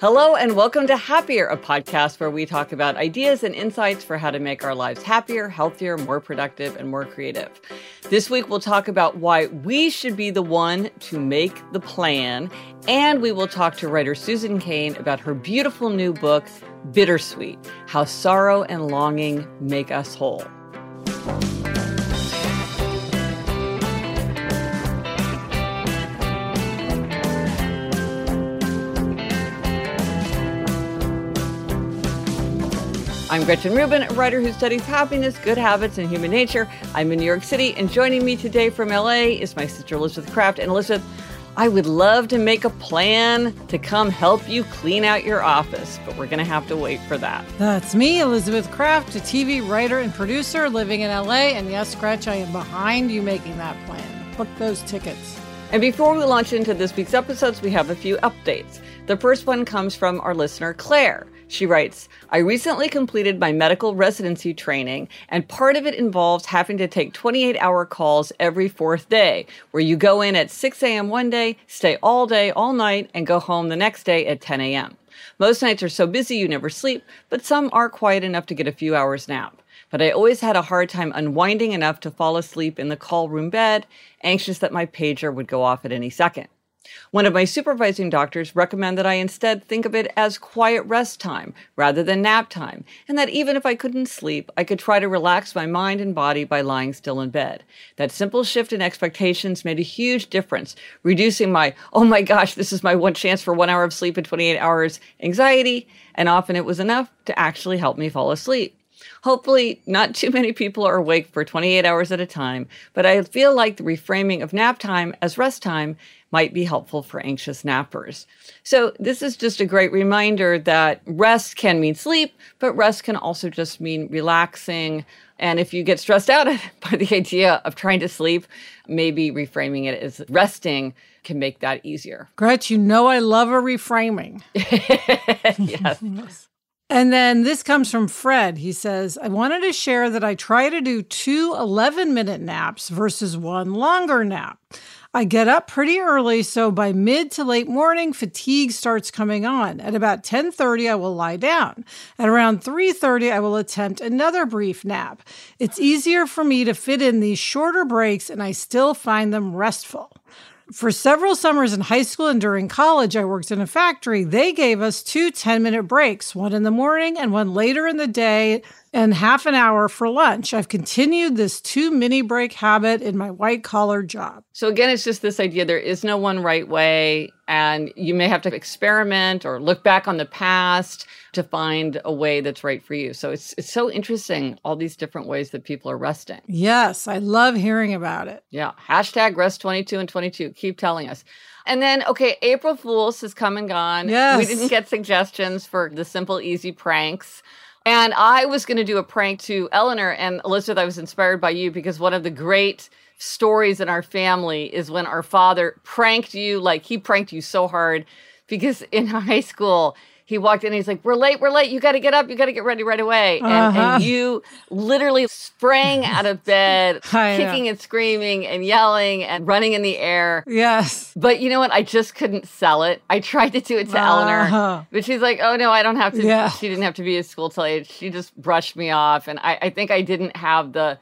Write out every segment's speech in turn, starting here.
Hello, and welcome to Happier, a podcast where we talk about ideas and insights for how to make our lives happier, healthier, more productive, and more creative. This week, we'll talk about why we should be the one to make the plan, and we will talk to writer Susan Cain about her beautiful new book, Bittersweet How Sorrow and Longing Make Us Whole. I'm Gretchen Rubin, a writer who studies happiness, good habits, and human nature. I'm in New York City, and joining me today from LA is my sister Elizabeth Kraft. And Elizabeth, I would love to make a plan to come help you clean out your office, but we're going to have to wait for that. That's me, Elizabeth Kraft, a TV writer and producer living in LA. And yes, Gretch, I am behind you making that plan. Book those tickets. And before we launch into this week's episodes, we have a few updates. The first one comes from our listener, Claire. She writes, I recently completed my medical residency training, and part of it involves having to take 28 hour calls every fourth day, where you go in at 6 a.m. one day, stay all day, all night, and go home the next day at 10 a.m. Most nights are so busy you never sleep, but some are quiet enough to get a few hours nap. But I always had a hard time unwinding enough to fall asleep in the call room bed, anxious that my pager would go off at any second. One of my supervising doctors recommended that I instead think of it as quiet rest time rather than nap time, and that even if I couldn't sleep, I could try to relax my mind and body by lying still in bed. That simple shift in expectations made a huge difference, reducing my, oh my gosh, this is my one chance for one hour of sleep in 28 hours anxiety, and often it was enough to actually help me fall asleep. Hopefully, not too many people are awake for 28 hours at a time, but I feel like the reframing of nap time as rest time might be helpful for anxious nappers. So, this is just a great reminder that rest can mean sleep, but rest can also just mean relaxing. And if you get stressed out by the idea of trying to sleep, maybe reframing it as resting can make that easier. Gretch, you know I love a reframing. yes. And then this comes from Fred. He says, I wanted to share that I try to do two 11 minute naps versus one longer nap. I get up pretty early, so by mid to late morning, fatigue starts coming on. At about 10:30, I will lie down. At around 3:30, I will attempt another brief nap. It's easier for me to fit in these shorter breaks, and I still find them restful. For several summers in high school and during college, I worked in a factory. They gave us two 10 minute breaks, one in the morning and one later in the day, and half an hour for lunch. I've continued this two mini break habit in my white collar job. So, again, it's just this idea there is no one right way, and you may have to experiment or look back on the past to find a way that's right for you. So, it's, it's so interesting, all these different ways that people are resting. Yes, I love hearing about it. Yeah. Hashtag rest 22 and 22. Keep telling us. And then, okay, April Fools has come and gone. Yes. We didn't get suggestions for the simple, easy pranks. And I was going to do a prank to Eleanor and Elizabeth. I was inspired by you because one of the great stories in our family is when our father pranked you, like he pranked you so hard because in high school, he walked in and he's like, We're late, we're late. You got to get up. You got to get ready right away. And, Uh-huh. and you literally sprang out of bed, I know. kicking and screaming and yelling and running in the air. Yes. But you know what? I just couldn't sell it. I tried to do it to Eleanor, Uh-huh. but she's like, "Oh no, I don't have to." Yeah. She didn't have to be at school till eight. She just brushed me off, and I, I think I didn't have the,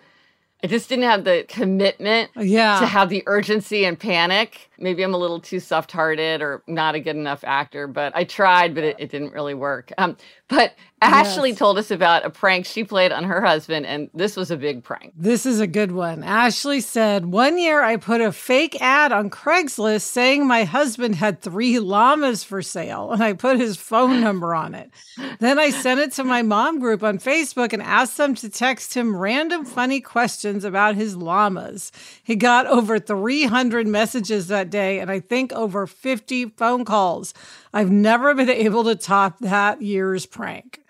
I just didn't have the commitment Yeah. to have the urgency and panic. Maybe I'm a little too soft-hearted or not a good enough actor, but I tried, but it, it didn't really work. Um, but Ashley yes. told us about a prank she played on her husband, and this was a big prank. This is a good one. Ashley said, One year I put a fake ad on Craigslist saying my husband had three llamas for sale, and I put his phone number on it. Then I sent it to my mom group on Facebook and asked them to text him random funny questions about his llamas. He got over 300 messages that day, and I think over 50 phone calls. I've never been able to top that year's prank.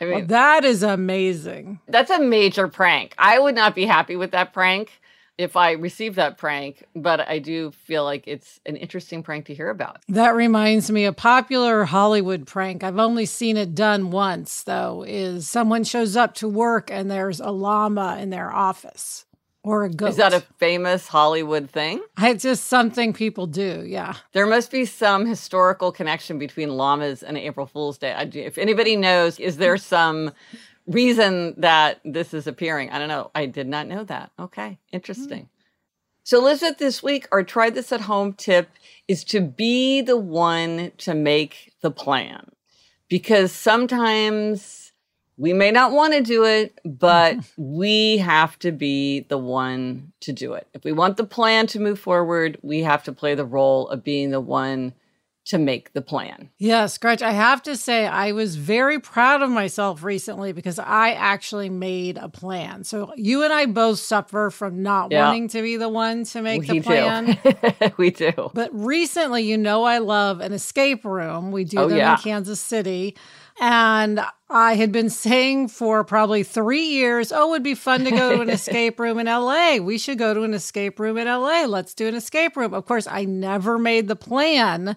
I mean, well, that is amazing. That's a major prank. I would not be happy with that prank if I received that prank, but I do feel like it's an interesting prank to hear about. That reminds me a popular Hollywood prank. I've only seen it done once though is someone shows up to work and there's a llama in their office or a goat. Is that a famous Hollywood thing? It's just something people do, yeah. There must be some historical connection between llamas and April Fool's Day. If anybody knows, is there some reason that this is appearing? I don't know. I did not know that. Okay, interesting. Mm. So, Elizabeth, this week, our try this at home tip is to be the one to make the plan. Because sometimes we may not want to do it, but we have to be the one to do it. If we want the plan to move forward, we have to play the role of being the one to make the plan. Yes, Gretch, I have to say I was very proud of myself recently because I actually made a plan. So you and I both suffer from not yeah. wanting to be the one to make we the plan. we do. But recently, you know I love an escape room. We do oh, them yeah. in Kansas City. And I had been saying for probably three years, oh, it would be fun to go to an escape room in LA. We should go to an escape room in LA. Let's do an escape room. Of course, I never made the plan.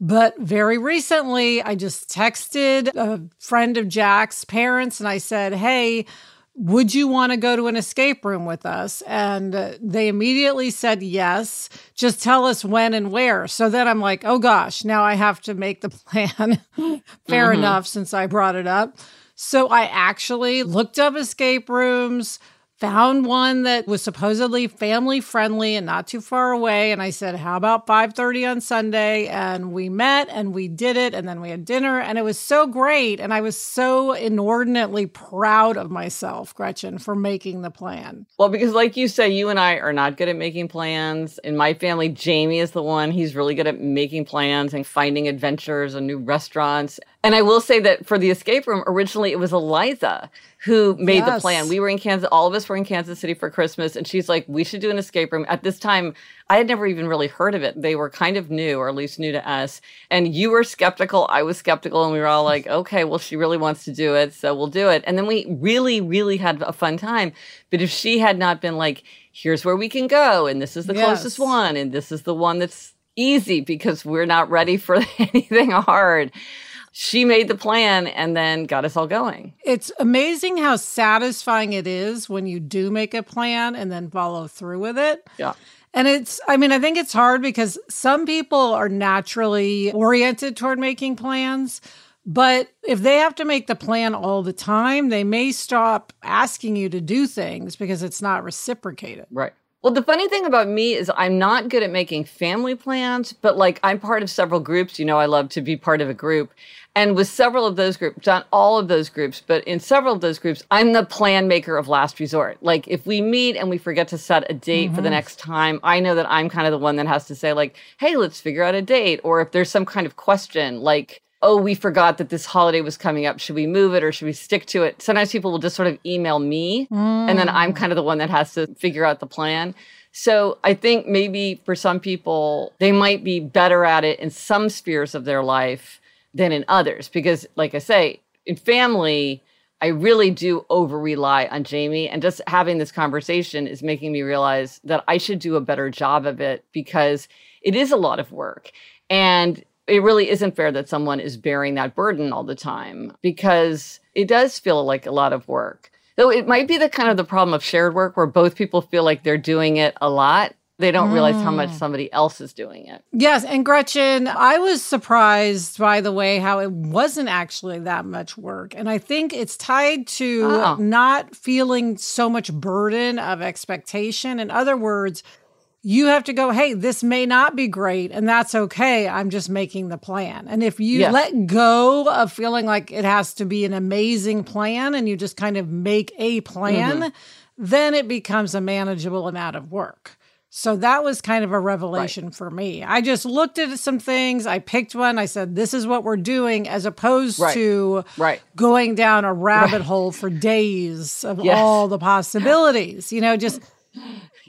But very recently, I just texted a friend of Jack's parents and I said, Hey, would you want to go to an escape room with us? And uh, they immediately said yes. Just tell us when and where. So then I'm like, oh gosh, now I have to make the plan. Fair mm-hmm. enough, since I brought it up. So I actually looked up escape rooms, found one that was supposedly family friendly and not too far away and i said how about 5.30 on sunday? And we met and we did it and then we had dinner and it was so great and i was so inordinately proud of myself gretchen for making the plan. Well because like you say you and i are not good at making plans. In my family jamie is the one. He's really good at making plans and finding adventures and new restaurants and I will say that for the escape room, originally it was Eliza who made yes. the plan. We were in Kansas, all of us were in Kansas City for Christmas, and she's like, we should do an escape room. At this time, I had never even really heard of it. They were kind of new, or at least new to us. And you were skeptical, I was skeptical, and we were all like, okay, well, she really wants to do it, so we'll do it. And then we really, really had a fun time. But if she had not been like, here's where we can go, and this is the yes. closest one, and this is the one that's easy because we're not ready for anything hard she made the plan and then got us all going. It's amazing how satisfying it is when you do make a plan and then follow through with it. Yeah. And it's, I mean, I think it's hard because some people are naturally oriented toward making plans. But if they have to make the plan all the time, they may stop asking you to do things because it's not reciprocated. Right. Well, the funny thing about me is I'm not good at making family plans, but like I'm part of several groups. You know, I love to be part of a group. And with several of those groups, not all of those groups, but in several of those groups, I'm the plan maker of last resort. Like if we meet and we forget to set a date mm-hmm. for the mm-hmm. next time, I know that I'm kind of the one that has to say, like, hey, let's figure out a date. Or if there's some kind of question, like, oh, we forgot that this holiday was coming up. Should we move it or should we stick to it? Sometimes people will just sort of email me, mm. and then I'm mm. kind of the one that has to figure out the plan. So I think maybe for some people, they might be better at it in some spheres of their life than in others. Because, like I say, in family, I really do over rely on Jamie. And just having this conversation is making me realize that I should do a better job of it because it is a lot of work. And it really isn't fair that someone is bearing that burden all the time because it does feel like a lot of work. Though it might be the kind of the problem of shared work where both people feel like they're doing it a lot they don't mm. realize how much mm. somebody else is doing it. Yes. And Gretchen, I was surprised by the way how it wasn't actually that much work. And I think it's tied to oh. not feeling so much burden of expectation. In other words, you have to go, hey, this may not be great, and that's okay. I'm just making the plan. And if you Yes. let go of feeling like it has to be an amazing plan and you just kind of make a plan, Mm-hmm. then it becomes a manageable amount of work. So that was kind of a revelation for me. I just looked at some things, I picked one, I said, this is what we're doing, as opposed Right. to Right. going down a rabbit hole for days of Yes. all the possibilities. You know, just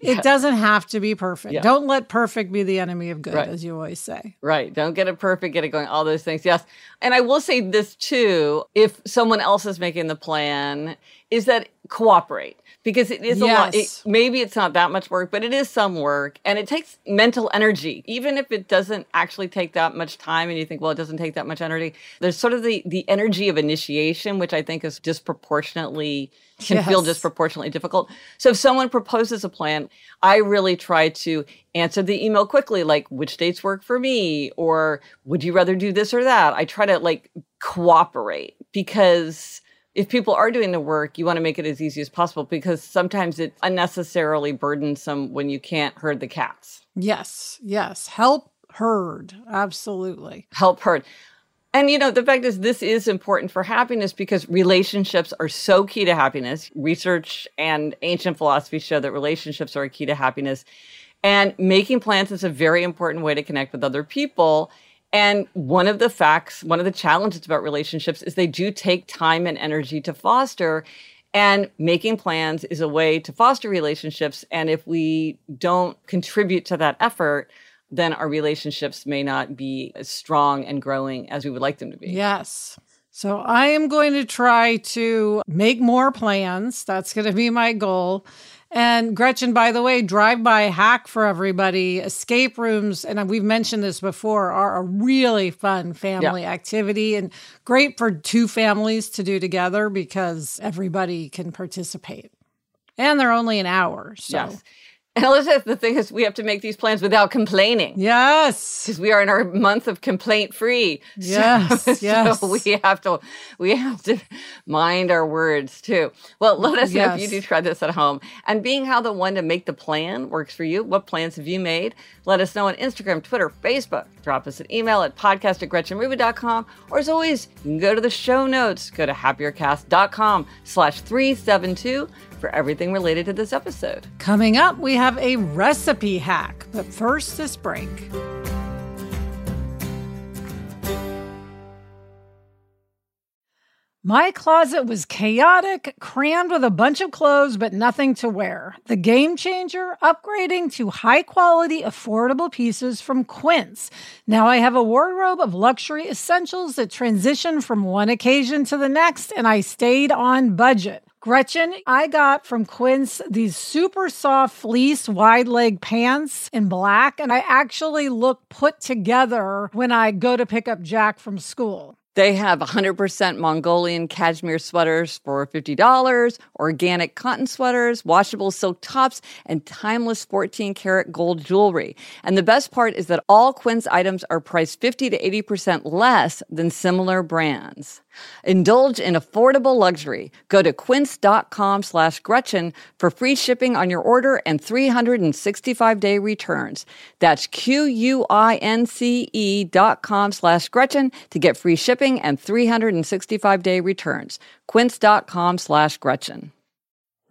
it doesn't have to be perfect. Yeah. Don't let perfect be the enemy of good, Right. as you always say. Right. Don't get it perfect, get it going, all those things. Yes. And I will say this too if someone else is making the plan, is that cooperate because it is a lot. It, Yes. maybe it's not that much work, but it is some work and it takes mental energy. Even if it doesn't actually take that much time and you think, well, it doesn't take that much energy, there's sort of the, the energy of initiation, which I think is disproportionately, can feel disproportionately difficult. So if someone proposes a plan, I really try to answer the email quickly, like which dates work for me, or would you rather do this or that? I try to like cooperate because if people are doing the work, you want to make it as easy as possible because sometimes it's unnecessarily burdensome when you can't herd the cats. Yes, yes. Help herd. Absolutely. help herd. And you know, the fact is, this is important for happiness because relationships are so key to happiness. Research and ancient philosophy show that relationships are a key to happiness. And making plans is a very important way to connect with other people. And one of the facts, one of the challenges about relationships is they do take time and energy to foster. And making plans is a way to foster relationships. And if we don't contribute to that effort, then our relationships may not be as strong and growing as we would like them to be. Yes. So I am going to try to make more plans. That's going to be my goal. And Gretchen, by the way, drive by hack for everybody. Escape rooms, and we've mentioned this before, are a really fun family activity and great for two families to do together because everybody can participate. And they're only an hour. So, Yes. And Elizabeth, the thing is, we have to make these plans without complaining. yes. Because we are in our month of complaint free. Yes, yes. So we have to we have to mind our words too. Well, let us know if you do try this at home. And being how the one to make the plan works for you, what plans have you made? Let us know on Instagram, Twitter, Facebook. Drop us an email at podcast at gretchenrubin.com. Or as always, you can go to the show notes. Go to happiercast.com slash 372 for everything related to this episode. Coming up, we have a recipe hack. But first, this break. My closet was chaotic, crammed with a bunch of clothes, but nothing to wear. The game changer, upgrading to high quality, affordable pieces from Quince. Now I have a wardrobe of luxury essentials that transition from one occasion to the next, and I stayed on budget. Gretchen, I got from Quince these super soft fleece wide leg pants in black, and I actually look put together when I go to pick up Jack from school. They have 100% Mongolian cashmere sweaters for $50, organic cotton sweaters, washable silk tops, and timeless 14 karat gold jewelry. And the best part is that all Quince items are priced 50 to 80% less than similar brands. Indulge in affordable luxury. Go to quince.com slash Gretchen for free shipping on your order and 365 day returns. That's Q-U-I-N-C-E dot com slash Gretchen to get free shipping and 365 day returns. Quince.com slash Gretchen.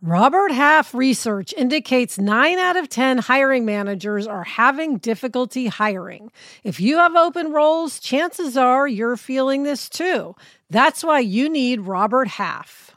Robert Half research indicates 9 out of 10 hiring managers are having difficulty hiring. If you have open roles, chances are you're feeling this too. That's why you need Robert Half.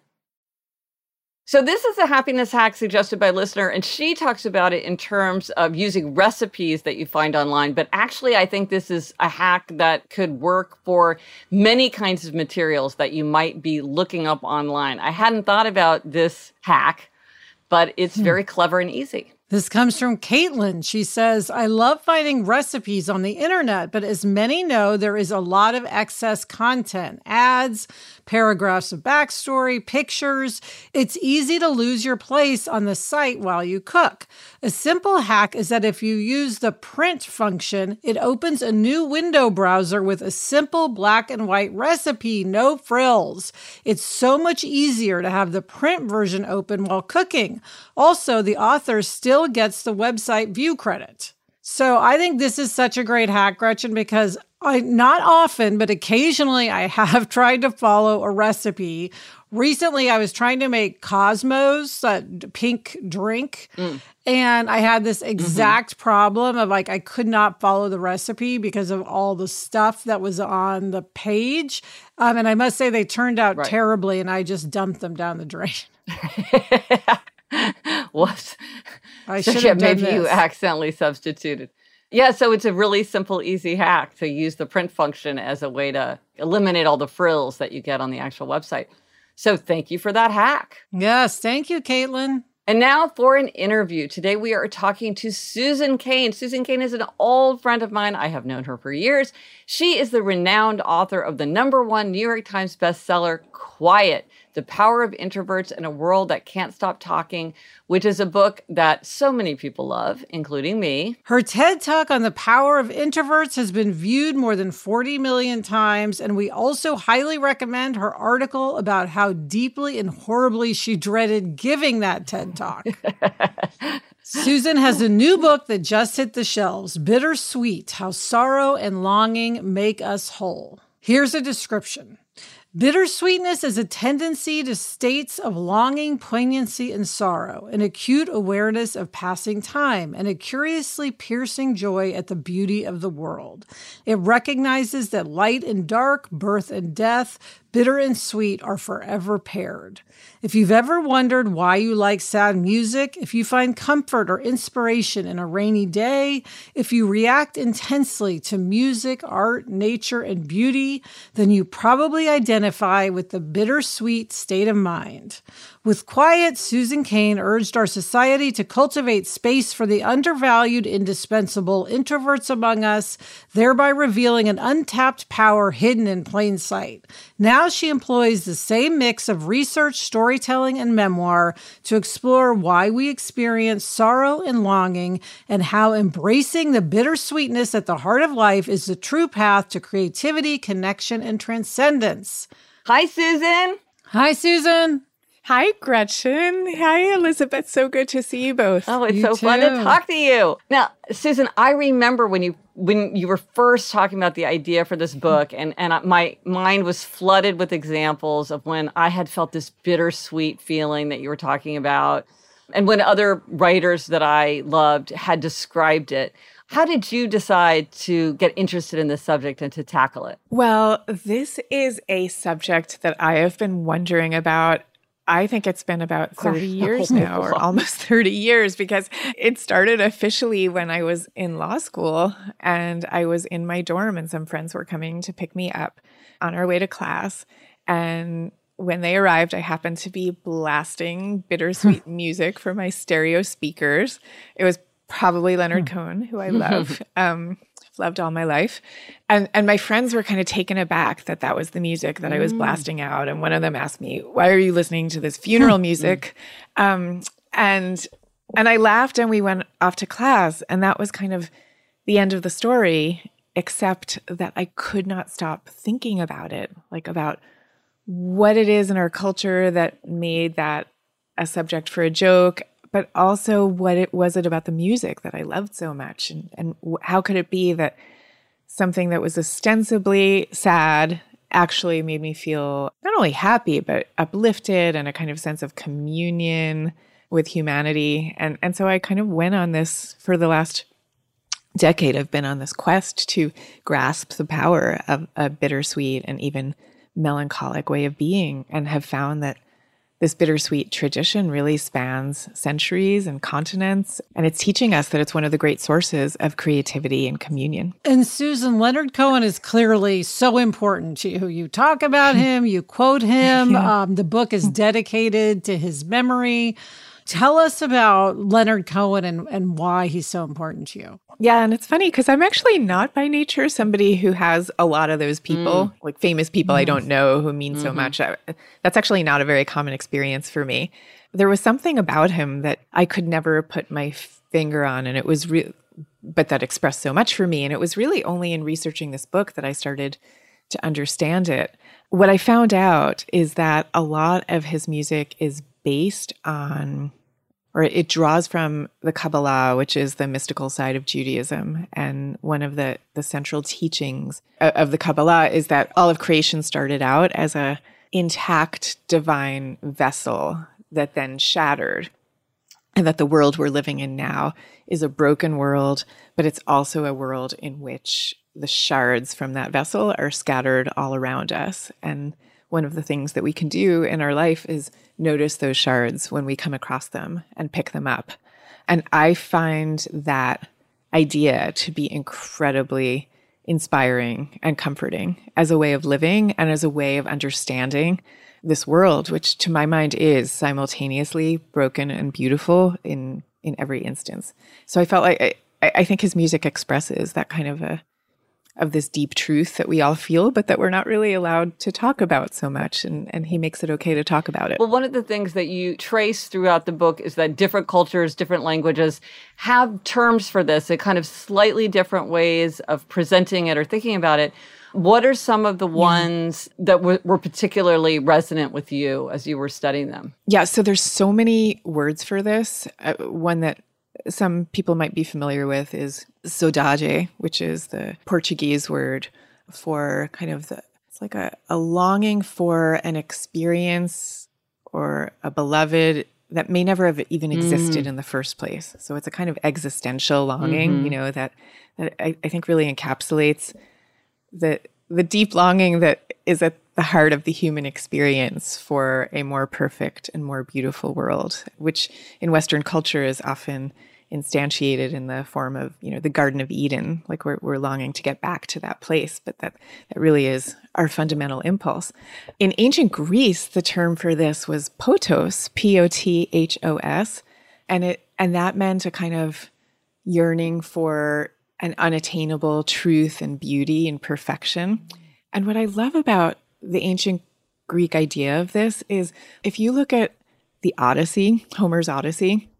So this is a happiness hack suggested by a listener, and she talks about it in terms of using recipes that you find online. But actually, I think this is a hack that could work for many kinds of materials that you might be looking up online. I hadn't thought about this hack, but it's hmm. very clever and easy. This comes from Caitlin. She says, I love finding recipes on the internet, but as many know, there is a lot of excess content ads, paragraphs of backstory, pictures. It's easy to lose your place on the site while you cook. A simple hack is that if you use the print function, it opens a new window browser with a simple black and white recipe, no frills. It's so much easier to have the print version open while cooking. Also, the author still gets the website view credit. So I think this is such a great hack, Gretchen, because I not often, but occasionally I have tried to follow a recipe. Recently, I was trying to make Cosmos, that pink drink, mm. and I had this mm-hmm. exact mm-hmm. problem of like I could not follow the recipe because of all the stuff that was on the page. Um, and I must say they turned out right. terribly, and I just dumped them down the drain. what? I should have maybe this. you accidentally substituted. Yeah, so it's a really simple, easy hack to use the print function as a way to eliminate all the frills that you get on the actual website. So thank you for that hack. Yes, thank you, Caitlin. And now for an interview. Today we are talking to Susan Cain. Susan Cain is an old friend of mine. I have known her for years. She is the renowned author of the number one New York Times bestseller, Quiet the Power of Introverts in a World That Can't Stop Talking, which is a book that so many people love, including me. Her TED Talk on the power of introverts has been viewed more than 40 million times, and we also highly recommend her article about how deeply and horribly she dreaded giving that TED Talk. Susan has a new book that just hit the shelves Bittersweet How Sorrow and Longing Make Us Whole. Here's a description. Bittersweetness is a tendency to states of longing, poignancy, and sorrow, an acute awareness of passing time, and a curiously piercing joy at the beauty of the world. It recognizes that light and dark, birth and death, bitter and sweet are forever paired. If you've ever wondered why you like sad music, if you find comfort or inspiration in a rainy day, if you react intensely to music, art, nature, and beauty, then you probably identify with the bittersweet state of mind. With quiet, Susan Cain urged our society to cultivate space for the undervalued, indispensable introverts among us, thereby revealing an untapped power hidden in plain sight. Now she employs the same mix of research, storytelling, and memoir to explore why we experience sorrow and longing and how embracing the bittersweetness at the heart of life is the true path to creativity, connection, and transcendence. Hi, Susan. Hi, Susan. Hi, Gretchen. Hi, Elizabeth. So good to see you both. Oh, it's you so too. fun to talk to you. Now, Susan, I remember when you when you were first talking about the idea for this book, and and my mind was flooded with examples of when I had felt this bittersweet feeling that you were talking about, and when other writers that I loved had described it. How did you decide to get interested in this subject and to tackle it? Well, this is a subject that I have been wondering about I think it's been about 30 years now, or almost 30 years, because it started officially when I was in law school and I was in my dorm, and some friends were coming to pick me up on our way to class. And when they arrived, I happened to be blasting bittersweet music from my stereo speakers. It was probably Leonard hmm. Cohen, who I love. Um, loved all my life. And and my friends were kind of taken aback that that was the music that mm. I was mm. blasting out. And one of them asked me, "Why are you listening to this funeral music?" Um, and and I laughed, and we went off to class, and that was kind of the end of the story. Except that I could not stop thinking about it, like about what it is in our culture that made that a subject for a joke but also what it was it about the music that I loved so much, and and how could it be that something that was ostensibly sad actually made me feel not only happy but uplifted and a kind of sense of communion with humanity, and and so I kind of went on this for the last decade. I've been on this quest to grasp the power of a bittersweet and even melancholic way of being, and have found that this bittersweet tradition really spans centuries and continents, and it's teaching us that it's one of the great sources of creativity and communion. And Susan, Leonard Cohen is clearly so important to you. You talk about him, you quote him. yeah. um, the book is dedicated to his memory. Tell us about Leonard Cohen and, and why he's so important to you. Yeah, and it's funny because I'm actually not by nature somebody who has a lot of those people, mm. like famous people mm. I don't know who mean mm-hmm. so much. That's actually not a very common experience for me. There was something about him that I could never put my finger on, and it was real, but that expressed so much for me. And it was really only in researching this book that I started to understand it. What I found out is that a lot of his music is based on or it draws from the Kabbalah, which is the mystical side of Judaism. And one of the, the central teachings of the Kabbalah is that all of creation started out as a intact divine vessel that then shattered. And that the world we're living in now is a broken world, but it's also a world in which the shards from that vessel are scattered all around us. And one of the things that we can do in our life is notice those shards when we come across them and pick them up. And I find that idea to be incredibly inspiring and comforting as a way of living and as a way of understanding this world, which to my mind is simultaneously broken and beautiful in in every instance. So I felt like I, I think his music expresses that kind of a of this deep truth that we all feel, but that we're not really allowed to talk about so much. And, and he makes it okay to talk about it. Well, one of the things that you trace throughout the book is that different cultures, different languages have terms for this, a kind of slightly different ways of presenting it or thinking about it. What are some of the ones yeah. that w- were particularly resonant with you as you were studying them? Yeah, so there's so many words for this. Uh, one that some people might be familiar with is saudade, which is the Portuguese word for kind of the, it's like a, a longing for an experience or a beloved that may never have even existed mm. in the first place. So it's a kind of existential longing, mm-hmm. you know, that, that I, I think really encapsulates the the deep longing that is at the heart of the human experience for a more perfect and more beautiful world, which in Western culture is often instantiated in the form of you know the garden of eden like we're, we're longing to get back to that place but that that really is our fundamental impulse. In ancient greece the term for this was pothos p-o-t-h-o-s and it and that meant a kind of yearning for an unattainable truth and beauty and perfection. And what i love about the ancient greek idea of this is if you look at the odyssey homer's odyssey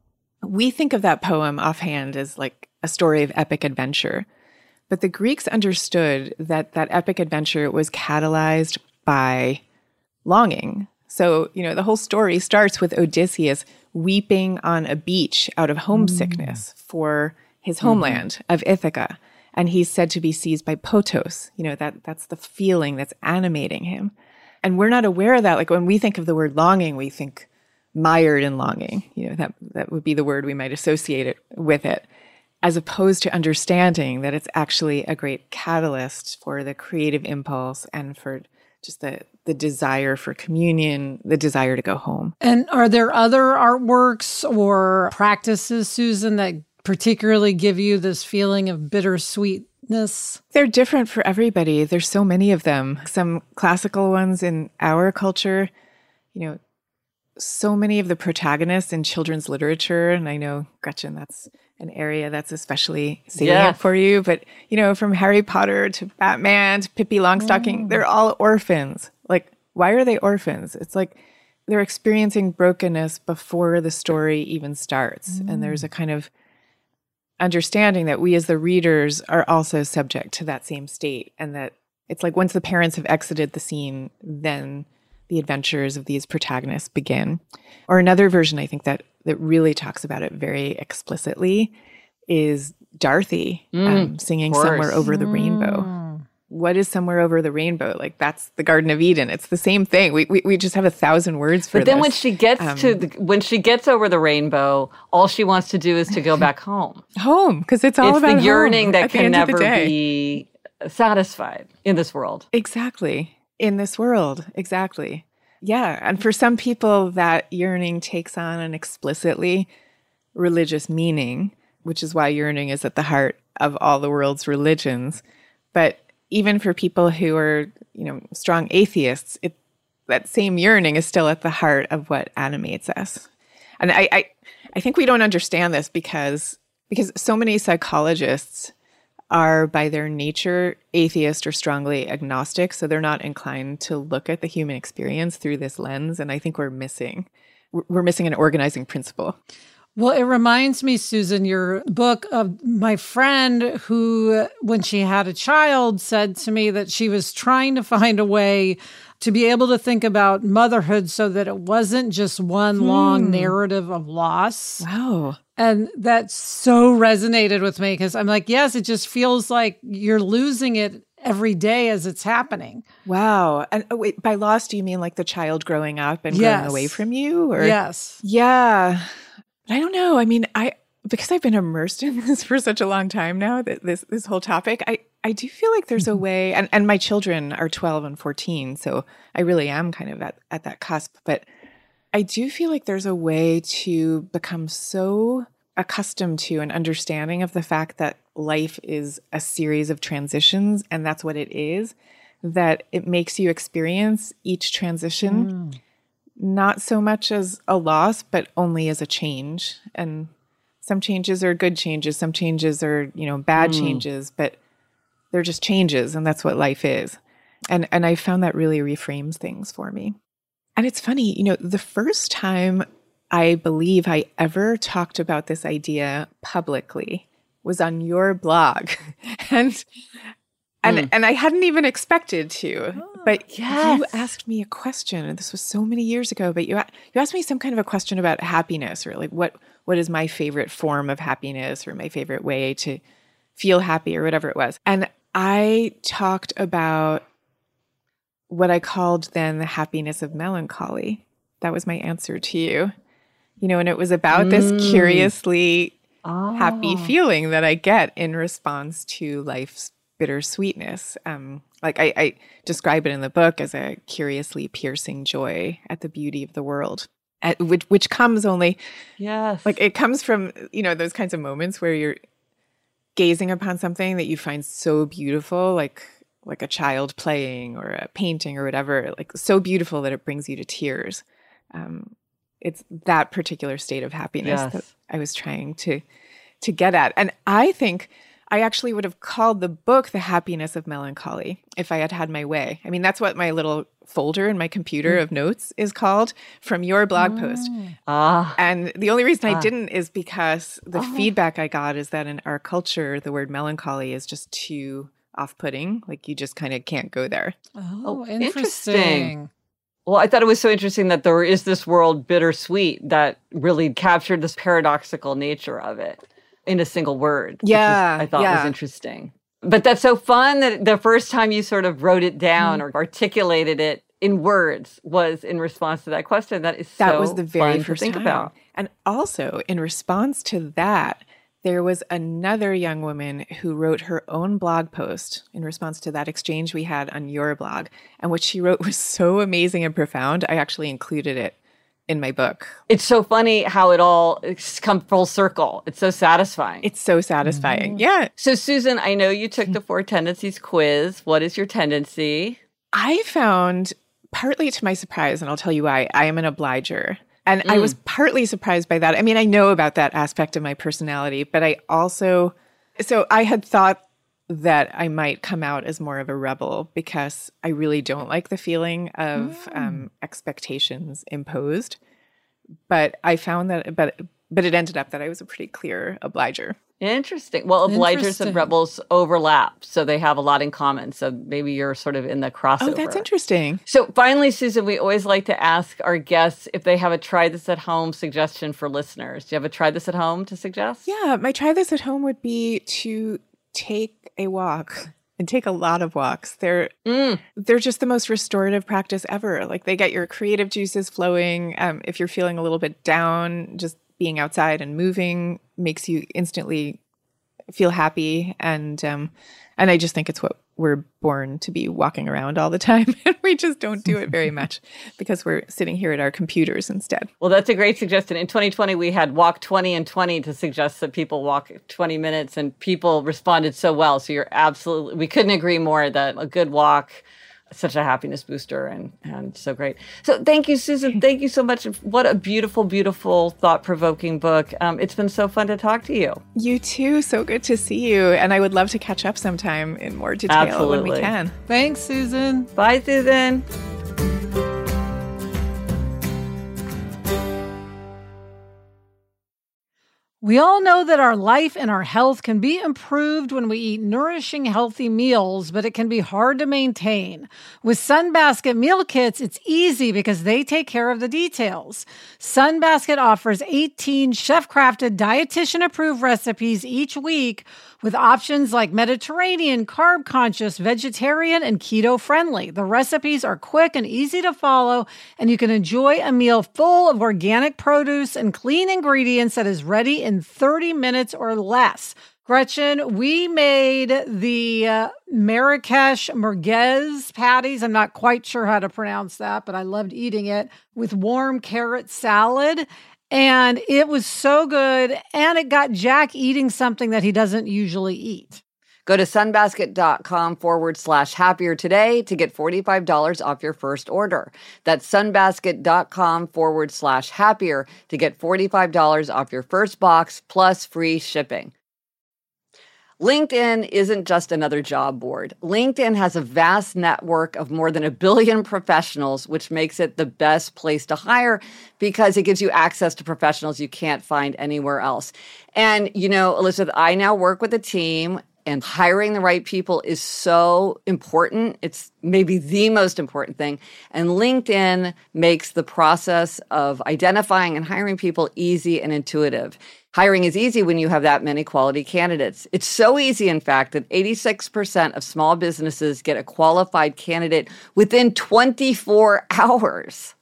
we think of that poem offhand as like a story of epic adventure. But the Greeks understood that that epic adventure was catalyzed by longing. So, you know, the whole story starts with Odysseus weeping on a beach out of homesickness mm. for his homeland mm-hmm. of Ithaca. And he's said to be seized by pothos. You know, that that's the feeling that's animating him. And we're not aware of that. Like when we think of the word longing, we think mired in longing. You know, that, that would be the word we might associate it with it, as opposed to understanding that it's actually a great catalyst for the creative impulse and for just the the desire for communion, the desire to go home. And are there other artworks or practices, Susan, that particularly give you this feeling of bittersweetness? They're different for everybody. There's so many of them. Some classical ones in our culture, you know, so many of the protagonists in children's literature, and I know Gretchen, that's an area that's especially salient yeah. for you. But you know, from Harry Potter to Batman to Pippi Longstocking, mm. they're all orphans. Like, why are they orphans? It's like they're experiencing brokenness before the story even starts, mm. and there's a kind of understanding that we as the readers are also subject to that same state, and that it's like once the parents have exited the scene, then the adventures of these protagonists begin. Or another version, I think that that really talks about it very explicitly is Dorothy mm, um, singing "Somewhere Over the Rainbow." Mm. What is somewhere over the rainbow? Like that's the Garden of Eden. It's the same thing. We we, we just have a thousand words for. But then this. when she gets um, to the, when she gets over the rainbow, all she wants to do is to go back home. home, because it's all it's about the yearning that can never be satisfied in this world. Exactly in this world. Exactly. Yeah. And for some people, that yearning takes on an explicitly religious meaning, which is why yearning is at the heart of all the world's religions. But even for people who are, you know, strong atheists, it, that same yearning is still at the heart of what animates us. And I, I, I think we don't understand this because because so many psychologists are by their nature atheist or strongly agnostic, so they're not inclined to look at the human experience through this lens. And I think we're missing we're missing an organizing principle. Well, it reminds me, Susan, your book of my friend who, when she had a child, said to me that she was trying to find a way to be able to think about motherhood so that it wasn't just one hmm. long narrative of loss. Wow. And that so resonated with me because I'm like, yes, it just feels like you're losing it every day as it's happening. Wow. And oh, wait, by loss, do you mean like the child growing up and yes. growing away from you? Or yes. Yeah. I don't know. I mean, I because I've been immersed in this for such a long time now, that this this whole topic, I I do feel like there's a mm-hmm. way and, and my children are 12 and 14, so I really am kind of at, at that cusp, but I do feel like there's a way to become so accustomed to an understanding of the fact that life is a series of transitions and that's what it is that it makes you experience each transition mm not so much as a loss, but only as a change. And some changes are good changes, some changes are, you know, bad mm. changes, but they're just changes and that's what life is. And and I found that really reframes things for me. And it's funny, you know, the first time I believe I ever talked about this idea publicly was on your blog. and and mm. and I hadn't even expected to. Oh, but yes. you asked me a question, and this was so many years ago. But you you asked me some kind of a question about happiness, or like what what is my favorite form of happiness, or my favorite way to feel happy, or whatever it was. And I talked about what I called then the happiness of melancholy. That was my answer to you. You know, and it was about mm. this curiously oh. happy feeling that I get in response to life's bittersweetness. Um, like I, I describe it in the book as a curiously piercing joy at the beauty of the world. At, which which comes only yes like it comes from you know those kinds of moments where you're gazing upon something that you find so beautiful like like a child playing or a painting or whatever like so beautiful that it brings you to tears um, it's that particular state of happiness yes. that i was trying to to get at and i think I actually would have called the book The Happiness of Melancholy if I had had my way. I mean, that's what my little folder in my computer mm. of notes is called from your blog post. Ah. And the only reason ah. I didn't is because the oh. feedback I got is that in our culture, the word melancholy is just too off putting. Like you just kind of can't go there. Oh, oh interesting. interesting. Well, I thought it was so interesting that there is this world bittersweet that really captured this paradoxical nature of it in a single word. Yeah. I thought yeah. was interesting. But that's so fun that the first time you sort of wrote it down mm. or articulated it in words was in response to that question. That is that so was the very first think time. about. And also in response to that, there was another young woman who wrote her own blog post in response to that exchange we had on your blog. And what she wrote was so amazing and profound. I actually included it in my book. It's so funny how it all come full circle. It's so satisfying. It's so satisfying. Mm-hmm. Yeah. So Susan, I know you took the four tendencies quiz. What is your tendency? I found partly to my surprise and I'll tell you why. I am an obliger. And mm. I was partly surprised by that. I mean, I know about that aspect of my personality, but I also so I had thought that I might come out as more of a rebel because I really don't like the feeling of mm. um, expectations imposed. But I found that, but but it ended up that I was a pretty clear obliger. Interesting. Well, obligers and rebels overlap, so they have a lot in common. So maybe you're sort of in the crossover. Oh, that's interesting. So finally, Susan, we always like to ask our guests if they have a try this at home suggestion for listeners. Do you have a try this at home to suggest? Yeah, my try this at home would be to take a walk and take a lot of walks. They're mm. they're just the most restorative practice ever. Like they get your creative juices flowing. Um, if you're feeling a little bit down, just being outside and moving makes you instantly feel happy. And um, and I just think it's what we're born to be walking around all the time and we just don't do it very much because we're sitting here at our computers instead. Well, that's a great suggestion. In 2020 we had walk 20 and 20 to suggest that people walk 20 minutes and people responded so well. So you're absolutely we couldn't agree more that a good walk such a happiness booster and and so great. So thank you, Susan. Thank you so much. What a beautiful, beautiful, thought provoking book. Um, it's been so fun to talk to you. You too. So good to see you. And I would love to catch up sometime in more detail Absolutely. when we can. Thanks, Susan. Bye, Susan. We all know that our life and our health can be improved when we eat nourishing, healthy meals, but it can be hard to maintain. With Sunbasket meal kits, it's easy because they take care of the details. Sunbasket offers 18 chef crafted, dietitian approved recipes each week with options like Mediterranean, carb conscious, vegetarian, and keto friendly. The recipes are quick and easy to follow, and you can enjoy a meal full of organic produce and clean ingredients that is ready in 30 minutes or less. Gretchen, we made the uh, Marrakesh merguez patties. I'm not quite sure how to pronounce that, but I loved eating it with warm carrot salad. And it was so good. And it got Jack eating something that he doesn't usually eat. Go to sunbasket.com forward slash happier today to get $45 off your first order. That's sunbasket.com forward slash happier to get $45 off your first box plus free shipping. LinkedIn isn't just another job board. LinkedIn has a vast network of more than a billion professionals, which makes it the best place to hire because it gives you access to professionals you can't find anywhere else. And, you know, Elizabeth, I now work with a team and hiring the right people is so important. It's maybe the most important thing. And LinkedIn makes the process of identifying and hiring people easy and intuitive. Hiring is easy when you have that many quality candidates. It's so easy, in fact, that 86% of small businesses get a qualified candidate within 24 hours.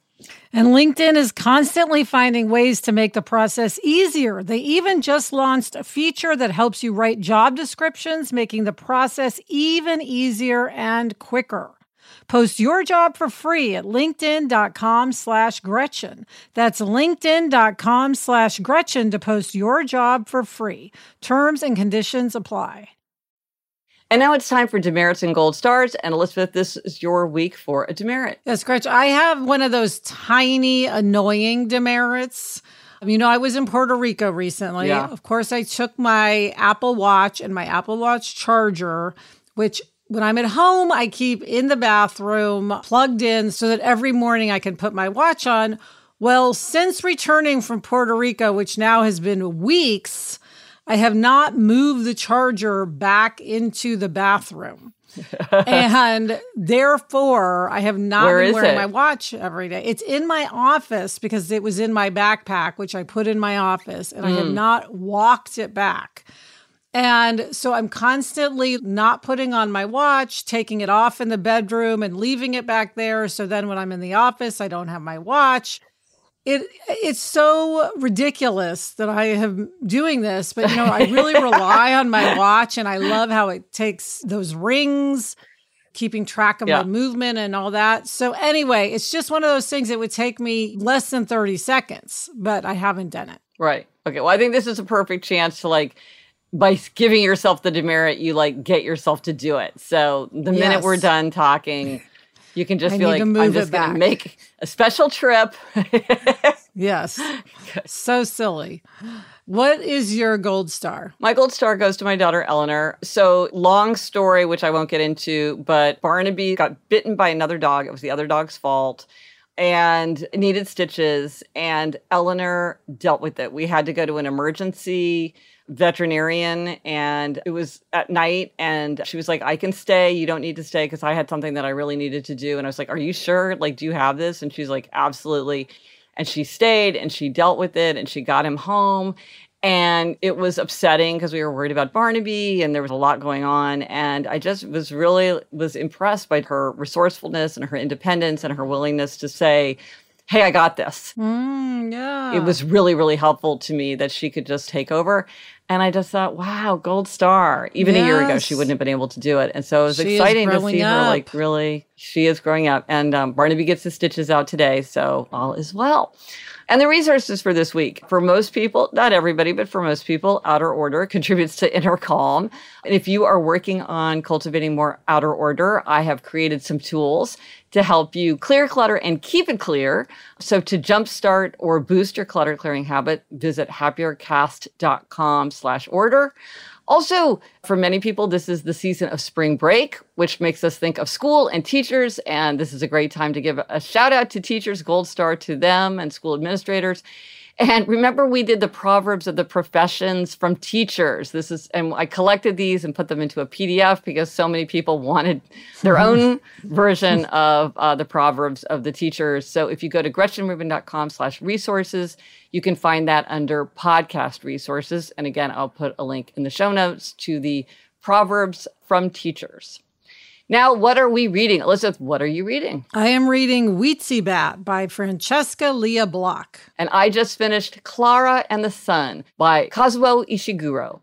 And LinkedIn is constantly finding ways to make the process easier. They even just launched a feature that helps you write job descriptions, making the process even easier and quicker. Post your job for free at linkedin.com slash Gretchen. That's linkedin.com slash Gretchen to post your job for free. Terms and conditions apply. And now it's time for demerits and gold stars. And Elizabeth, this is your week for a demerit. Yes, Gretchen. I have one of those tiny, annoying demerits. You know, I was in Puerto Rico recently. Yeah. Of course, I took my Apple Watch and my Apple Watch charger, which when I'm at home, I keep in the bathroom plugged in so that every morning I can put my watch on. Well, since returning from Puerto Rico, which now has been weeks, I have not moved the charger back into the bathroom. and therefore, I have not Where been wearing it? my watch every day. It's in my office because it was in my backpack, which I put in my office, and mm. I have hmm. not walked it back. And so I'm constantly not putting on my watch, taking it off in the bedroom and leaving it back there. So then when I'm in the office, I don't have my watch. It it's so ridiculous that I am doing this, but you know, I really rely on my watch and I love how it takes those rings, keeping track of yeah. my movement and all that. So anyway, it's just one of those things that would take me less than 30 seconds, but I haven't done it. Right. Okay. Well, I think this is a perfect chance to like by giving yourself the demerit, you like get yourself to do it. So the yes. minute we're done talking, you can just I be like, I'm just going to make a special trip. yes. So silly. What is your gold star? My gold star goes to my daughter Eleanor. So, long story, which I won't get into, but Barnaby got bitten by another dog. It was the other dog's fault and needed stitches. And Eleanor dealt with it. We had to go to an emergency veterinarian and it was at night and she was like i can stay. You don't need to stay because i had something that i really needed to do. And i was like are you sure? Like do you have this? And she's like absolutely. And she stayed and she dealt with it and she got him home. And it was upsetting because we were worried about barnaby and there was a lot going on. And i just was really was impressed by her resourcefulness and her independence and her willingness to say hey, I got this. Mm, yeah. It was really, really helpful to me that she could just take over. And I just thought, wow, gold star. Even yes. a year ago, she wouldn't have been able to do it. And so it was she exciting to see up. her like really, She is growing up, and um, Barnaby gets the stitches out today, so all is well. And the resources for this week for most people, not everybody, but for most people, outer order contributes to inner calm. And if you are working on cultivating more outer order, I have created some tools to help you clear clutter and keep it clear. So to jumpstart or boost your clutter clearing habit, visit happiercast.com slash order. Also, for many people, this is the season of spring break, which makes us think of school and teachers. And this is a great time to give a shout out to teachers, gold star to them and school administrators. And remember, we did the Proverbs of the Professions from teachers. This is, and I collected these and put them into a PDF because so many people wanted their own version of uh, the Proverbs of the teachers. So if you go to gretchenrubin.com slash resources, you can find that under podcast resources. And again, I'll put a link in the show notes to the Proverbs from teachers. Now, what are we reading? Elizabeth, what are you reading? I am reading Weetzie Bat by Francesca Lia Block. And I just finished Clara and the Sun by Kazuo Ishiguro.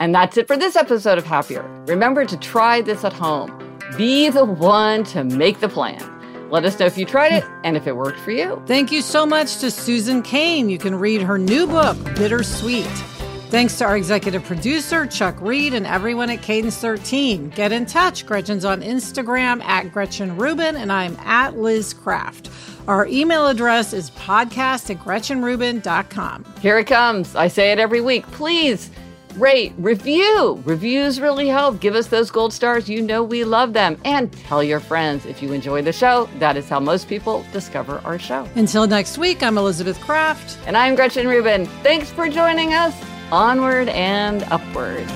And that's it for this episode of Happier. Remember to try this at home. Be the one to make the plan. Let us know if you tried it and if it worked for you. Thank you so much to Susan Cain. You can read her new book, Bittersweet. Thanks to our executive producer, Chuck Reed, and everyone at Cadence 13. Get in touch. Gretchen's on Instagram at Gretchen Rubin, and I'm at Liz Craft. Our email address is podcast at GretchenRubin.com. Here it comes. I say it every week. Please rate, review. Reviews really help. Give us those gold stars. You know we love them. And tell your friends if you enjoy the show. That is how most people discover our show. Until next week, I'm Elizabeth Craft. And I'm Gretchen Rubin. Thanks for joining us onward and upward.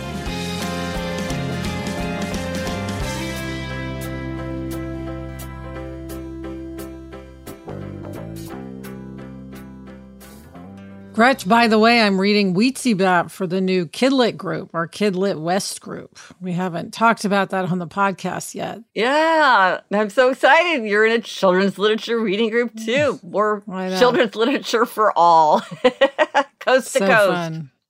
Gretch, by the way, I'm reading Weetzie Bat for the new Kidlit group, our Kidlit West group. We haven't talked about that on the podcast yet. Yeah, I'm so excited. You're in a children's literature reading group too. More children's literature for all, coast so to coast. Fun.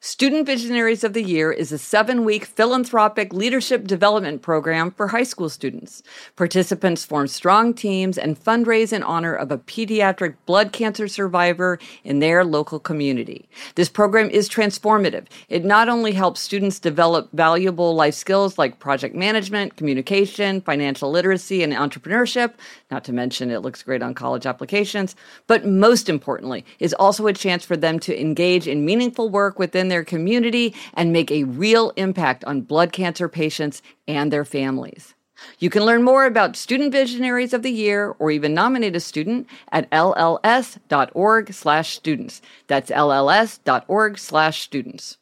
Student Visionaries of the Year is a seven week philanthropic leadership development program for high school students. Participants form strong teams and fundraise in honor of a pediatric blood cancer survivor in their local community. This program is transformative. It not only helps students develop valuable life skills like project management, communication, financial literacy, and entrepreneurship, not to mention it looks great on college applications, but most importantly, is also a chance for them to engage in meaningful work within their community and make a real impact on blood cancer patients and their families. You can learn more about Student Visionaries of the Year or even nominate a student at lls.org/students. That's lls.org/students.